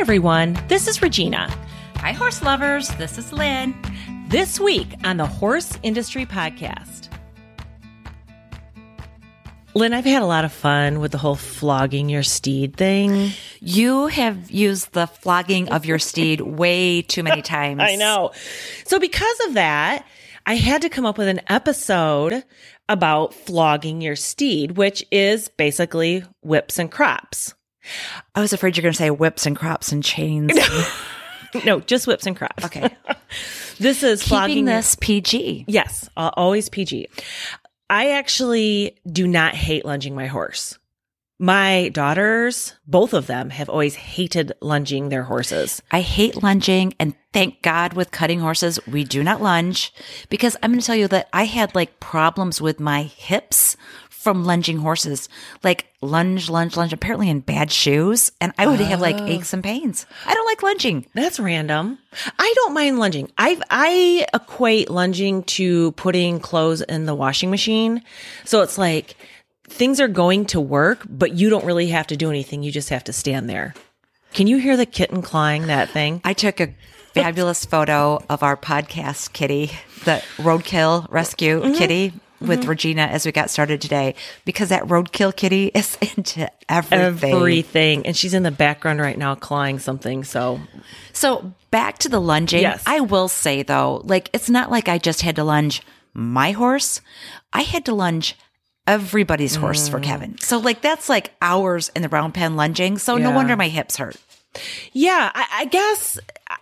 everyone. This is Regina. Hi, horse lovers. This is Lynn. This week on the Horse Industry Podcast. Lynn, I've had a lot of fun with the whole flogging your steed thing. You have used the flogging of your steed way too many times. I know. So, because of that, I had to come up with an episode about flogging your steed, which is basically whips and crops. I was afraid you're going to say whips and crops and chains. no, just whips and crops. Okay. this is Keeping flogging your- this PG. Yes, uh, always PG. I actually do not hate lunging my horse. My daughters, both of them, have always hated lunging their horses. I hate lunging and thank God with cutting horses, we do not lunge because I'm going to tell you that I had like problems with my hips from lunging horses, like lunge, lunge, lunge, apparently in bad shoes. And I would have like aches and pains. I don't like lunging. That's random. I don't mind lunging. I I equate lunging to putting clothes in the washing machine. So it's like things are going to work, but you don't really have to do anything. You just have to stand there. Can you hear the kitten clawing that thing? I took a fabulous photo of our podcast kitty, the roadkill rescue Mm-hmm. kitty with Regina as we got started today because that roadkill kitty is into everything. Everything. And she's in the background right now clawing something. So So back to the lunging. Yes. I will say though, like it's not like I just had to lunge my horse. I had to lunge everybody's horse Mm. for Kevin. So like that's like hours in the round pen lunging. So no wonder my hips hurt. Yeah, I, I guess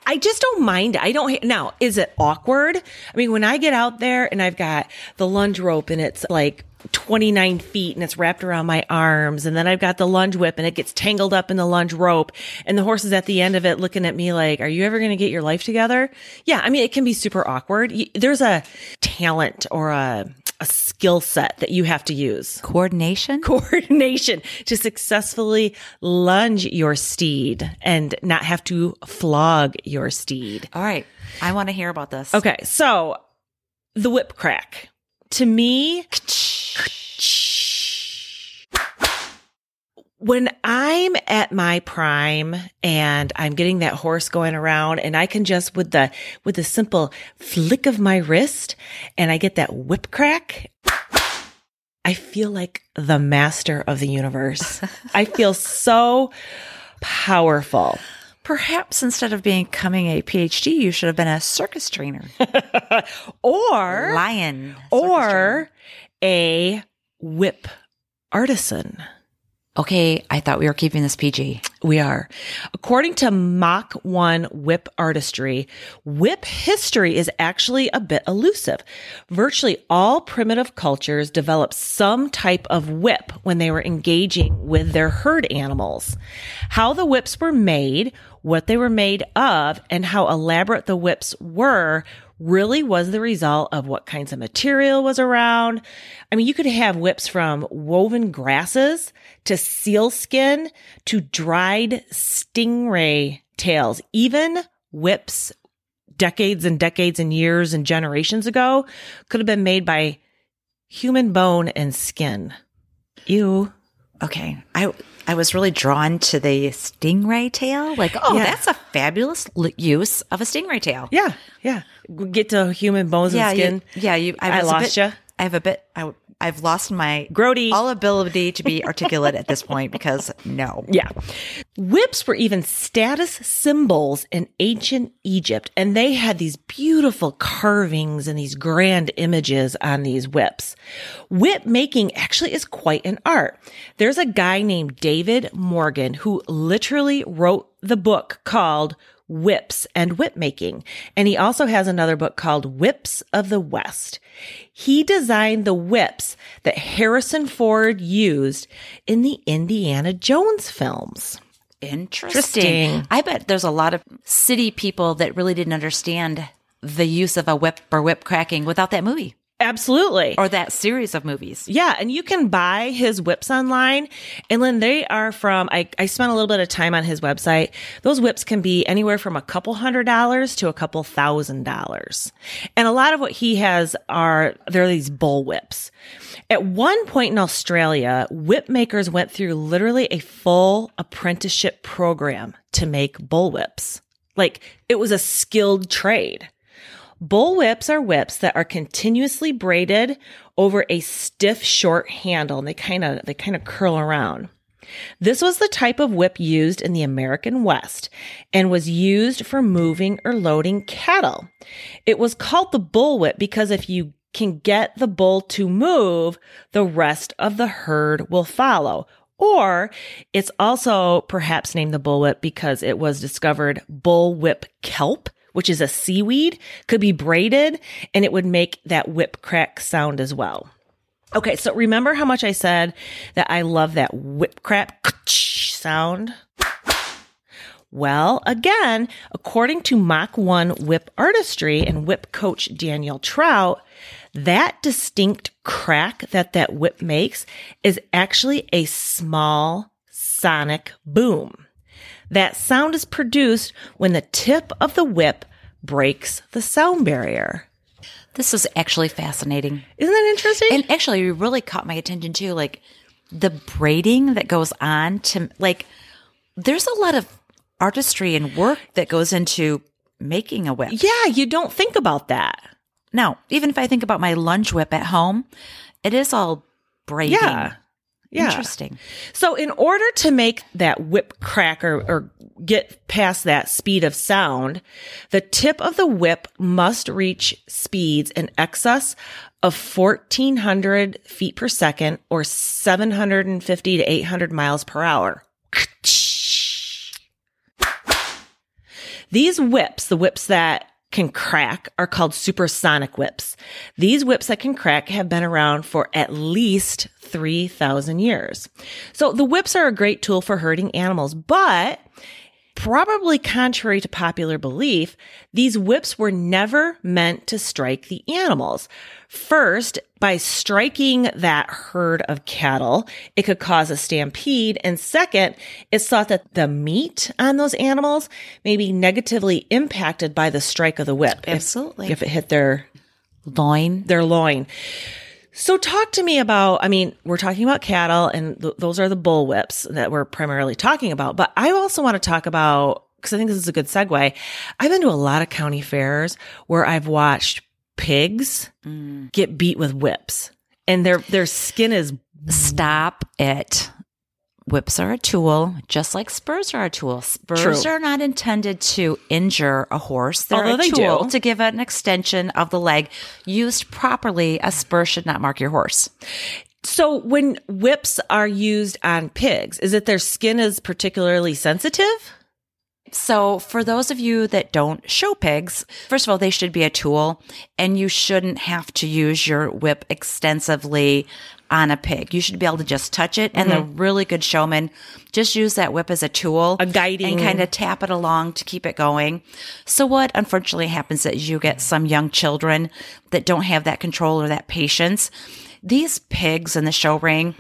I just don't mind. I don't. Now, is it awkward? I mean, when I get out there and I've got the lunge rope and it's like 29 feet and it's wrapped around my arms, and then I've got the lunge whip and it gets tangled up in the lunge rope, and the horse is at the end of it looking at me like, Are you ever going to get your life together? Yeah, I mean, it can be super awkward. There's a talent or a, a skill set that you have to use Coordination? coordination to successfully lunge your steed and not have to flog your steed. All right. I want to hear about this. Okay, so the whip crack. To me, when I'm at my prime and I'm getting that horse going around and I can just with the with the simple flick of my wrist and I get that whip crack, I feel like the master of the universe. I feel so powerful. Perhaps instead of becoming a PhD, you should have been a circus trainer. Or Lion. circus trainer. or a whip artisan. Okay, I thought we were keeping this PG. We are. According to Mach 1 Whip Artistry, whip history is actually a bit elusive. Virtually all primitive cultures developed some type of whip when they were engaging with their herd animals. How the whips were made, what they were made of, and how elaborate the whips were really was the result of what kinds of material was around. I mean, you could have whips from woven grasses to seal skin to dried stingray tails, even whips decades and decades and years and generations ago could have been made by human bone and skin. Ew. Okay. I I was really drawn to the stingray tail. Like, oh, Yeah. that's a fabulous l- use of a stingray tail. Yeah. Yeah. Get to human bones yeah, and skin. You, yeah. You. I a lost bit- ya. I have a bit. I, I've lost my Grody. all ability to be articulate at this point because no. Yeah. Whips were even status symbols in ancient Egypt, and they had these beautiful carvings and these grand images on these whips. Whip making actually is quite an art. There's a guy named David Morgan who literally wrote the book called Whips and Whip Making. And he also has another book called Whips of the West. He designed the whips that Harrison Ford used in the Indiana Jones films. Interesting. Interesting. I bet there's a lot of city people that really didn't understand the use of a whip or whip cracking without that movie Absolutely. or that series of movies. Yeah, and you can buy his whips online. And then they are from, I, I spent a little bit of time on his website. Those whips can be anywhere from a couple hundred dollars to a couple thousand dollars. And a lot of what he has are, they're these bull whips. At one point in Australia, whip makers went through literally a full apprenticeship program to make bull whips. Like it was a skilled trade. Bull whips are whips that are continuously braided over a stiff short handle and they kind of they kind of curl around. This was the type of whip used in the American West and was used for moving or loading cattle. It was called the bull whip because if you can get the bull to move, the rest of the herd will follow. Or it's also perhaps named the bullwhip because it was discovered bullwhip kelp, which is a seaweed, could be braided and it would make that whip crack sound as well. Okay, so remember how much I said that I love that whip crack sound? Well, again, according to Mach 1 whip artistry and whip coach Daniel Trout, that distinct crack that that whip makes is actually a small sonic boom. That sound is produced when the tip of the whip breaks the sound barrier. This is actually fascinating. Isn't that interesting? And actually, it really caught my attention too. Like the braiding that goes on to, like, there's a lot of artistry and work that goes into making a whip. yeah, you don't think about that. Now, even if I think about my lunge whip at home, it is all braiding. Yeah. Yeah. Interesting. So in order to make that whip crack or, or get past that speed of sound, the tip of the whip must reach speeds in excess of 1400 feet per second or 750 to 800 miles per hour. These whips, the whips that can crack are called supersonic whips. These whips that can crack have been around for at least 3,000 years. So the whips are a great tool for herding animals, but probably contrary to popular belief, these whips were never meant to strike the animals. First, by striking that herd of cattle, it could cause a stampede. And second, it's thought that the meat on those animals may be negatively impacted by the strike of the whip. if- Absolutely. If, it hit their, Loin. their loin. So talk to me about, I mean, we're talking about cattle and th- those are the bull whips that we're primarily talking about, but I also want to talk about, cause I think this is a good segue. I've been to a lot of county fairs where I've watched pigs mm. get beat with whips and their, their skin is, Stop it. Whips are a tool, just like spurs are a tool. Spurs True. are not intended to injure a horse. They're Although a they tool do. to give an extension of the leg. Used properly, a spur should not mark your horse. so when whips are used on pigs, is it their skin is particularly sensitive? So, for those of you that don't show pigs, first of all, they should be a tool and you shouldn't have to use your whip extensively on a pig. You should be able to just touch it. And the mm-hmm. really good showmen just use that whip as a tool, A guiding- and kind of tap it along to keep it going. So, what unfortunately happens is you get some young children that don't have that control or that patience. These pigs in the show ring,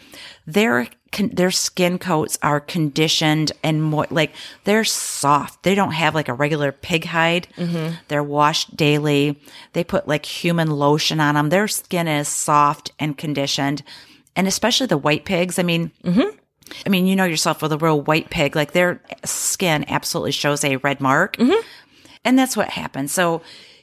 their con- their skin coats are conditioned and more like they're soft. They don't have like a regular pig hide. Mm-hmm. They're washed daily. They put like human lotion on them. Their skin is soft and conditioned, and especially the white pigs. I mean, mm-hmm. I mean, you know yourself with a real white pig, like their skin absolutely shows a red mark, mm-hmm. and that's what happens. So,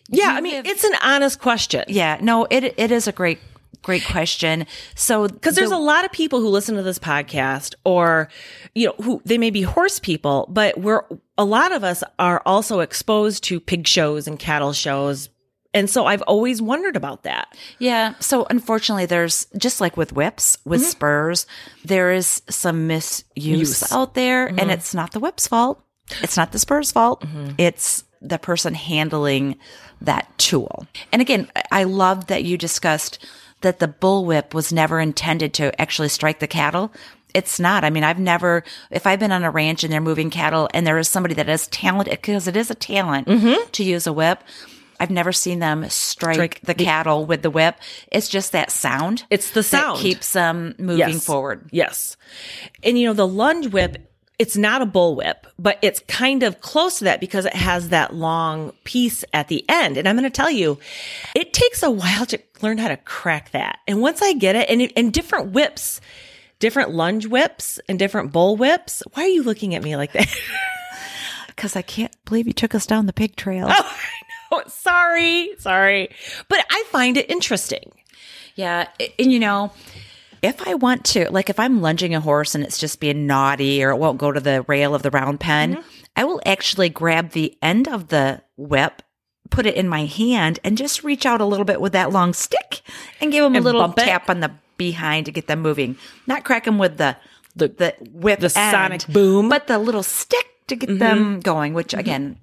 Yeah. I mean, give- it's an honest question. yeah, no, it it is a great great question. So, Because there's a lot of people who listen to this podcast or, you know, who they may be horse people, but we're, a lot of us are also exposed to pig shows and cattle shows. And so I've always wondered about that. Yeah. So unfortunately, there's just like with whips, with mm-hmm. spurs, there is some misuse Use. out there, and mm-hmm. it's not the whip's fault. It's not the spur's fault. Mm-hmm. It's the person handling that tool. And again, I love that you discussed that the bullwhip was never intended to actually strike the cattle. It's not. I mean, I've never, if I've been on a ranch and they're moving cattle and there is somebody that has talent, because it is a talent mm-hmm. to use a whip, I've never seen them strike, Strike the, cattle with the whip. It's just that sound. It's the that sound. keeps them moving Yes. forward. Yes. And you know, the lunge whip, it's not a bull whip, but it's kind of close to that because it has that long piece at the end. And I'm going to tell you, it takes a while to learn how to crack that. And once I get it, and, it- and different whips, different lunge whips and different bull whips. Why are you looking at me like that? because I can't believe you took us down the pig trail. Oh, I know. sorry, sorry. But I find it interesting. Yeah. And you know, if I want to, like if I'm lunging a horse and it's just being naughty or it won't go to the rail of the round pen, mm-hmm. I will actually grab the end of the whip, put it in my hand, and just reach out a little bit with that long stick and give them a little bump it? tap on the behind to get them moving. Not crack them with the the, the whip, the end, sonic boom. but the little stick to get mm-hmm. them going. Which mm-hmm. again,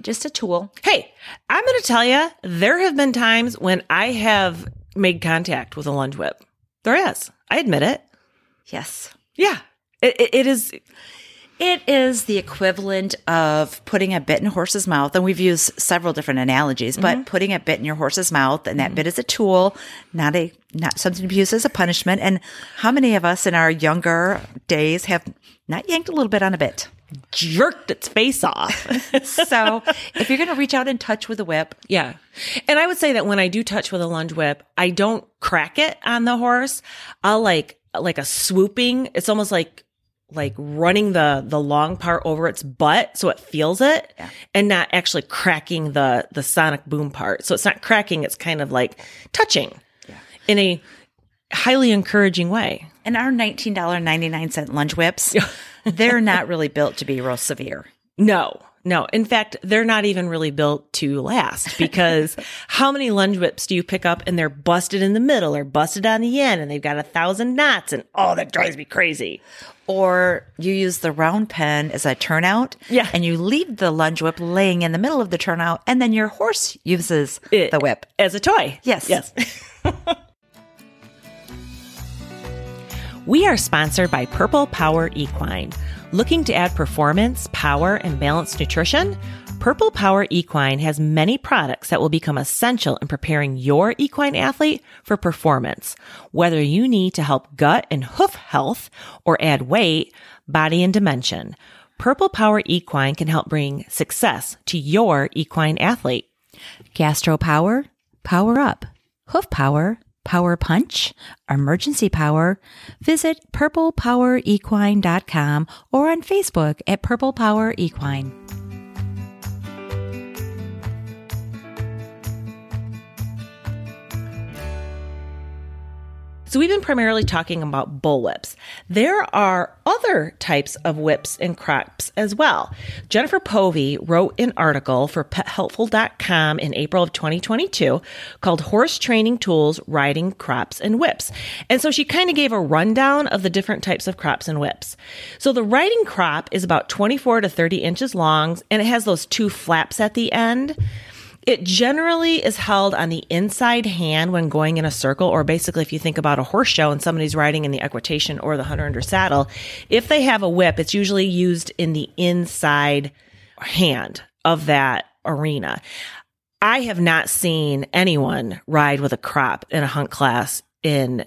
just a tool. Hey, I'm going to tell you, there have been times when I have made contact with a lunge whip. There is. I admit it. Yes. Yeah. It, it, it is. It is the equivalent of putting a bit in a horse's mouth. And we've used several different analogies, but mm-hmm. putting a bit in your horse's mouth and that mm-hmm. bit is a tool, not a, not something to be used as a punishment. And how many of us in our younger days have not yanked a little bit on a bit? Jerked its face off. So if you're going to reach out and touch with a whip, yeah. And I would say that when I do touch with a lunge whip, I don't crack it on the horse. I'll like, like a swooping. It's almost like, like running the, the long part over its butt so it feels it Yeah. and not actually cracking the, the sonic boom part. So it's not cracking. It's kind of like touching in a highly encouraging way. and our $19.99 lunge whips, they're not really built to be real severe. No, no. In fact, they're not even really built to last because how many lunge whips do you pick up and they're busted in the middle or busted on the end and they've got a thousand knots and oh, that drives me crazy. Or you use the round pen as a turnout. Yeah. And you leave the lunge whip laying in the middle of the turnout, and then your horse uses It- the whip. as a toy. Yes. Yes. we are sponsored by Purple Power Equine. Looking to add performance, power, and balanced nutrition? Purple Power Equine has many products that will become essential in preparing your equine athlete for performance. Whether you need to help gut and hoof health or add weight, body, and dimension, Purple Power Equine can help bring success to your equine athlete. Gastro power, power up. Hoof power, power punch, emergency power. Visit purplepowerequine.com or on Facebook at Purple Power Equine. So we've been primarily talking about bull whips. There are other types of whips and crops as well. Jennifer Povey wrote an article for pethelpful.com in April of 2022 called Horse Training Tools, Riding Crops and Whips. And so she kind of gave a rundown of the different types of crops and whips. So the riding crop is about 24 to 30 inches long and it has those two flaps at the end. It generally is held on the inside hand when going in a circle, or basically, if you think about a horse show and somebody's riding in the equitation or the hunter under saddle, if they have a whip, it's usually used in the inside hand of that arena. I have not seen anyone ride with a crop in a hunt class in,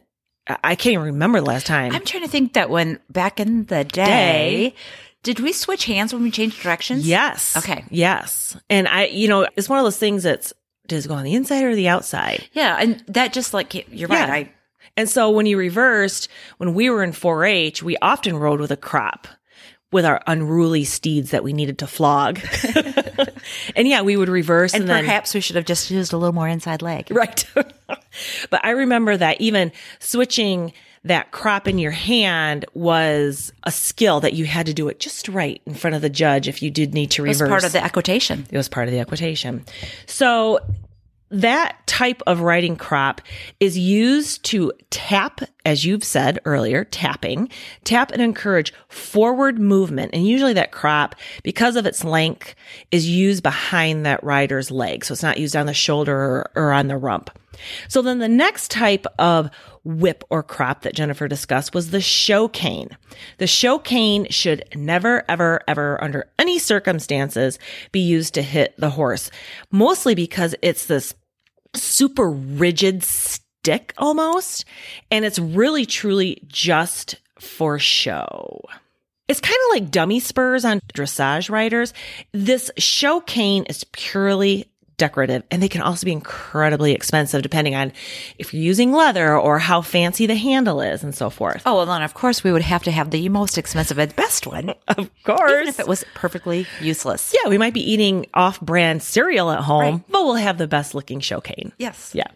I can't even remember the last time. I'm trying to think that when back in the day, did we switch hands when we changed directions? yes. Okay. Yes. And I, you know, it's one of those things that's, does it go on the inside or the outside? Yeah. And that just like, you're right. Yeah. I, And so when you reversed, when we were in 4 H, we often rode with a crop with our unruly steeds that we needed to flog. and yeah, we would reverse and, and then. perhaps we should have just used a little more inside leg. Right. but I remember that even switching that crop in your hand was a skill that you had to do it just right in front of the judge if you did need to It was reverse. part of the equitation. It was part of the equitation. So that type of riding crop is used to tap, as you've said earlier, tapping, tap and encourage forward movement. And usually that crop, because of its length, is used behind that rider's leg. So it's not used on the shoulder or, or on the rump. So then the next type of whip or crop that Jennifer discussed was the show cane. The show cane should never, ever, ever, under any circumstances, be used to hit the horse, mostly because it's this super rigid stick almost, and it's really truly just for show. It's kind of like dummy spurs on dressage riders. This show cane is purely decorative and they can also be incredibly expensive depending on if you're using leather or how fancy the handle is and so forth. Oh, well, then of course we would have to have the most expensive and best one. Of course. Even if it was perfectly useless. yeah, we might be eating off brand cereal at home, but we'll have the best looking show cane. Yes. Yeah.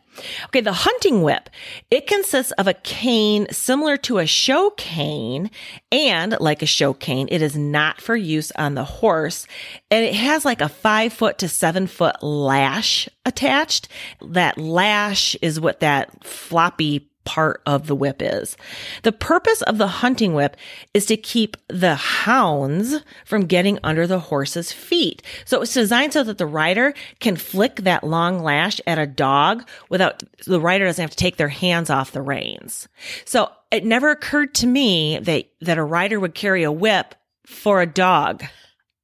Okay. The hunting whip. It consists of a cane similar to a show cane and like a show cane, it is not for use on the horse and it has like a five foot to seven foot lash attached. That lash is what that floppy part of the whip is. The purpose of the hunting whip is to keep the hounds from getting under the horse's feet. So it's designed so that the rider can flick that long lash at a dog without the rider doesn't have to take their hands off the reins. So it never occurred to me that, that a rider would carry a whip for a dog.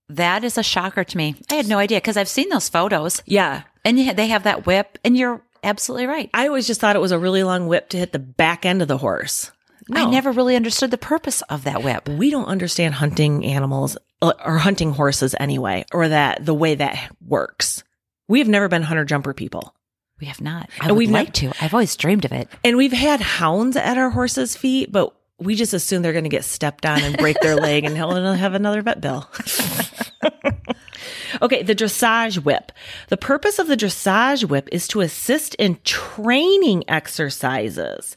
That is a shocker to me. I had no idea because I've seen those photos Yeah. and they have that whip and you're absolutely right. I always just thought it was a really long whip to hit the back end of the horse. I never really understood the purpose of that whip. we don't understand hunting animals uh, or hunting horses anyway, or that the way that works. We've never been hunter jumper people. We have not. I And would like to. I've always dreamed of it. And we've had hounds at our horses' feet, but we just assume they're going to get stepped on and break their leg and he'll have another vet bill. okay, the dressage whip. The purpose of the dressage whip is to assist in training exercises.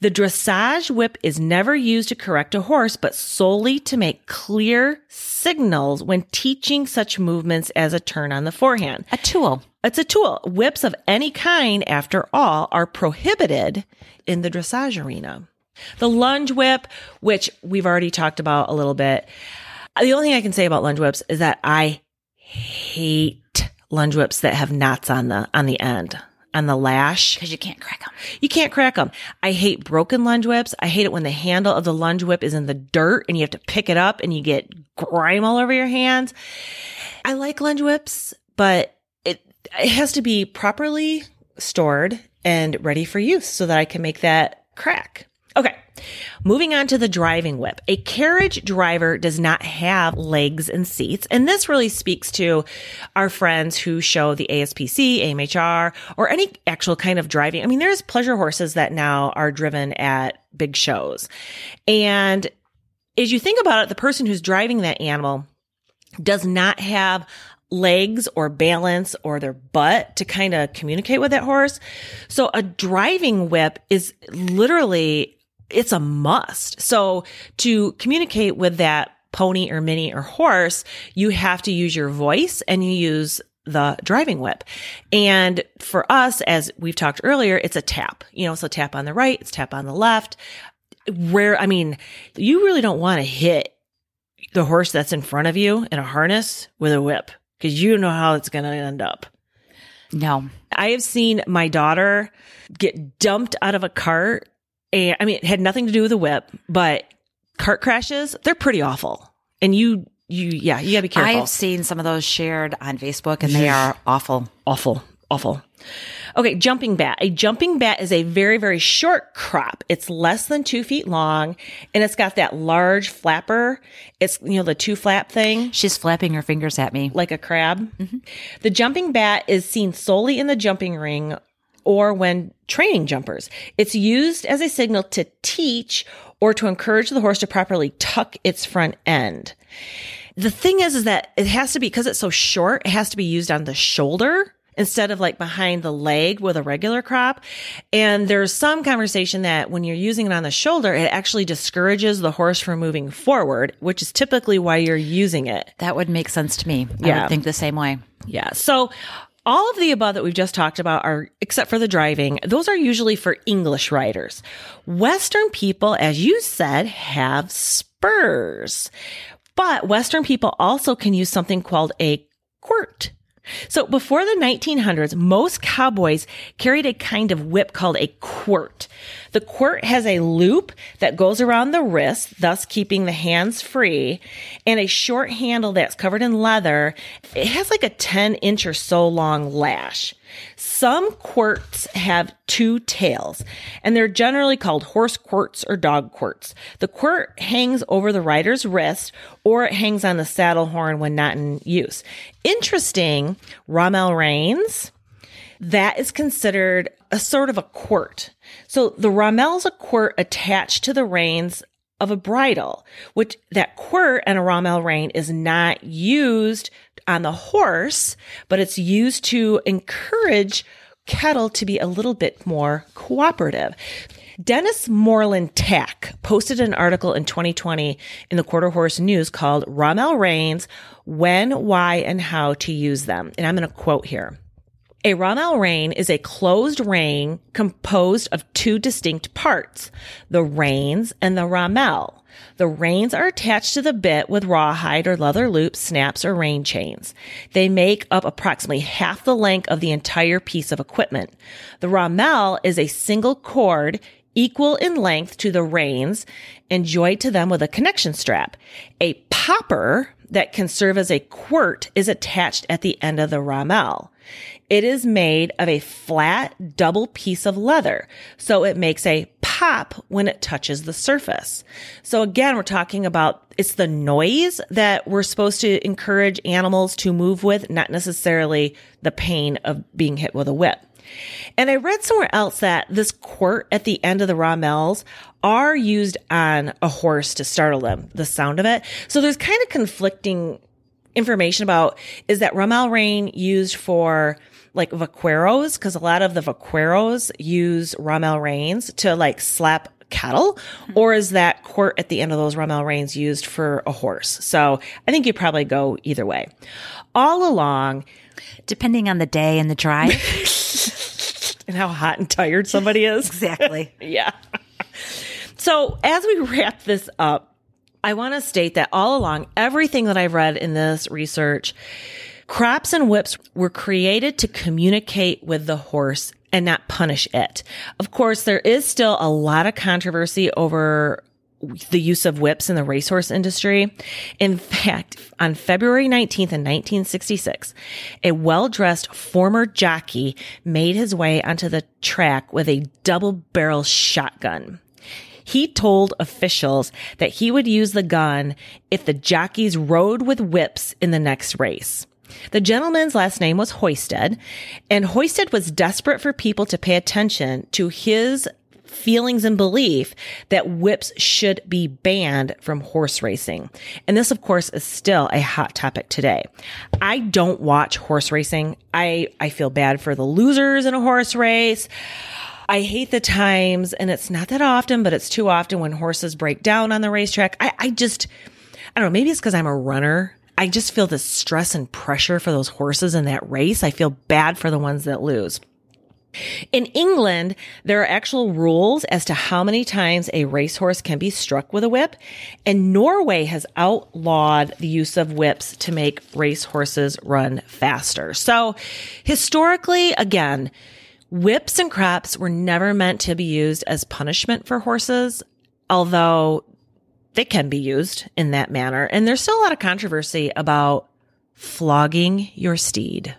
The dressage whip is never used to correct a horse, but solely to make clear signals when teaching such movements as a turn on the forehand. A tool. It's a tool. Whips of any kind, after all, are prohibited in the dressage arena. The lunge whip, which we've already talked about a little bit. The only thing I can say about lunge whips is that I hate lunge whips that have knots on the on the end on the lash. Because you can't crack them. You can't crack them. I hate broken lunge whips. I hate it when the handle of the lunge whip is in the dirt and you have to pick it up and you get grime all over your hands. I like lunge whips, but it it has to be properly stored and ready for use so that I can make that crack. Okay. Moving on to the driving whip. A carriage driver does not have legs and seats. And this really speaks to our friends who show the ASPC, AMHR, or any actual kind of driving. I mean, there's pleasure horses that now are driven at big shows. And as you think about it, the person who's driving that animal does not have legs or balance or their butt to kind of communicate with that horse. So a driving whip is literally, it's a must. So to communicate with that pony or mini or horse, you have to use your voice and you use the driving whip. And for us, as we've talked earlier, it's a tap, you know, so tap on the right, it's tap on the left. Where, I mean, you really don't want to hit the horse that's in front of you in a harness with a whip because you know how it's going to end up. No. I have seen my daughter get dumped out of a cart. And I mean, it had nothing to do with the whip, but cart crashes, they're pretty awful. And you, you, yeah, you gotta be careful. I've seen some of those shared on Facebook and they are awful. awful, awful. Okay, jumping bat. A jumping bat is a very, very short crop. It's less than two feet long and it's got that large flapper. It's, you know, the two flap thing. She's flapping her fingers at me. like a crab. Mm-hmm. The jumping bat is seen solely in the jumping ring or when training jumpers. It's used as a signal to teach or to encourage the horse to properly tuck its front end. The thing is, is that it has to be, because it's so short, it has to be used on the shoulder instead of like behind the leg with a regular crop. And there's some conversation that when you're using it on the shoulder, it actually discourages the horse from moving forward, which is typically why you're using it. That would make sense to me. I would think the same way. Yeah. So all of the above that we've just talked about are, except for the driving, those are usually for English riders. Western people, as you said, have spurs. But Western people also can use something called a quirt. So before the 1900s, most cowboys carried a kind of whip called a quirt. The quirt has a loop that goes around the wrist, thus keeping the hands free, and a short handle that's covered in leather. It has like a 10 inch or so long lash. Some quirts have two tails, and they're generally called horse quirts or dog quirts. The quirt hangs over the rider's wrist or it hangs on the saddle horn when not in use. Interesting, romal reins, that is considered a sort of a quirt. So the romal's a quirt attached to the reins of a bridle, which that quirt and a romal rein is not used on the horse, but it's used to encourage cattle to be a little bit more cooperative. Dennis Moreland Tack posted an article in 2020 in the Quarter Horse News called Romal Reins, When, Why, and How to Use Them. And I'm going to quote here. A romal rein is a closed rein composed of two distinct parts, the reins and the romal. The reins are attached to the bit with rawhide or leather loops, snaps, or rein chains. They make up approximately half the length of the entire piece of equipment. The romal is a single cord equal in length to the reins and joined to them with a connection strap. A popper that can serve as a quirt is attached at the end of the romal. It is made of a flat double piece of leather. So it makes a pop when it touches the surface. So again, we're talking about it's the noise that we're supposed to encourage animals to move with, not necessarily the pain of being hit with a whip. And I read somewhere else that this quirt at the end of the romals are used on a horse to startle them, the sound of it. So there's kind of conflicting information about is that romal rein used for like vaqueros because a lot of the vaqueros use romal reins to like slap cattle, mm-hmm. or is that quirt at the end of those romal reins used for a horse? So I think you probably go either way. All along, depending on the day and the drive, and how hot and tired somebody is. exactly. yeah. So as we wrap this up, I want to state that all along, everything that I've read in this research Crops and whips were created to communicate with the horse and not punish it. Of course, there is still a lot of controversy over the use of whips in the racehorse industry. In fact, on February 19th in 1966, a well-dressed former jockey made his way onto the track with a double barrel shotgun. He told officials that he would use the gun if the jockeys rode with whips in the next race. The gentleman's last name was Hoisted, and Hoisted was desperate for people to pay attention to his feelings and belief that whips should be banned from horse racing. And this, of course, is still a hot topic today. I don't watch horse racing. I, I feel bad for the losers in a horse race. I hate the times, and it's not that often, but it's too often when horses break down on the racetrack. I, I just, I don't know, maybe it's because I'm a runner I just feel the stress and pressure for those horses in that race. I feel bad for the ones that lose. In England, there are actual rules as to how many times a racehorse can be struck with a whip, and Norway has outlawed the use of whips to make racehorses run faster. So, historically, again, whips and crops were never meant to be used as punishment for horses, although they can be used in that manner. And there's still a lot of controversy about flogging your steed.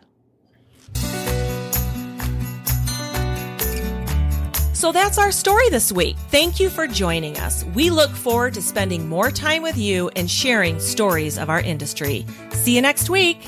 So that's our story this week. Thank you for joining us. We look forward to spending more time with you and sharing stories of our industry. See you next week.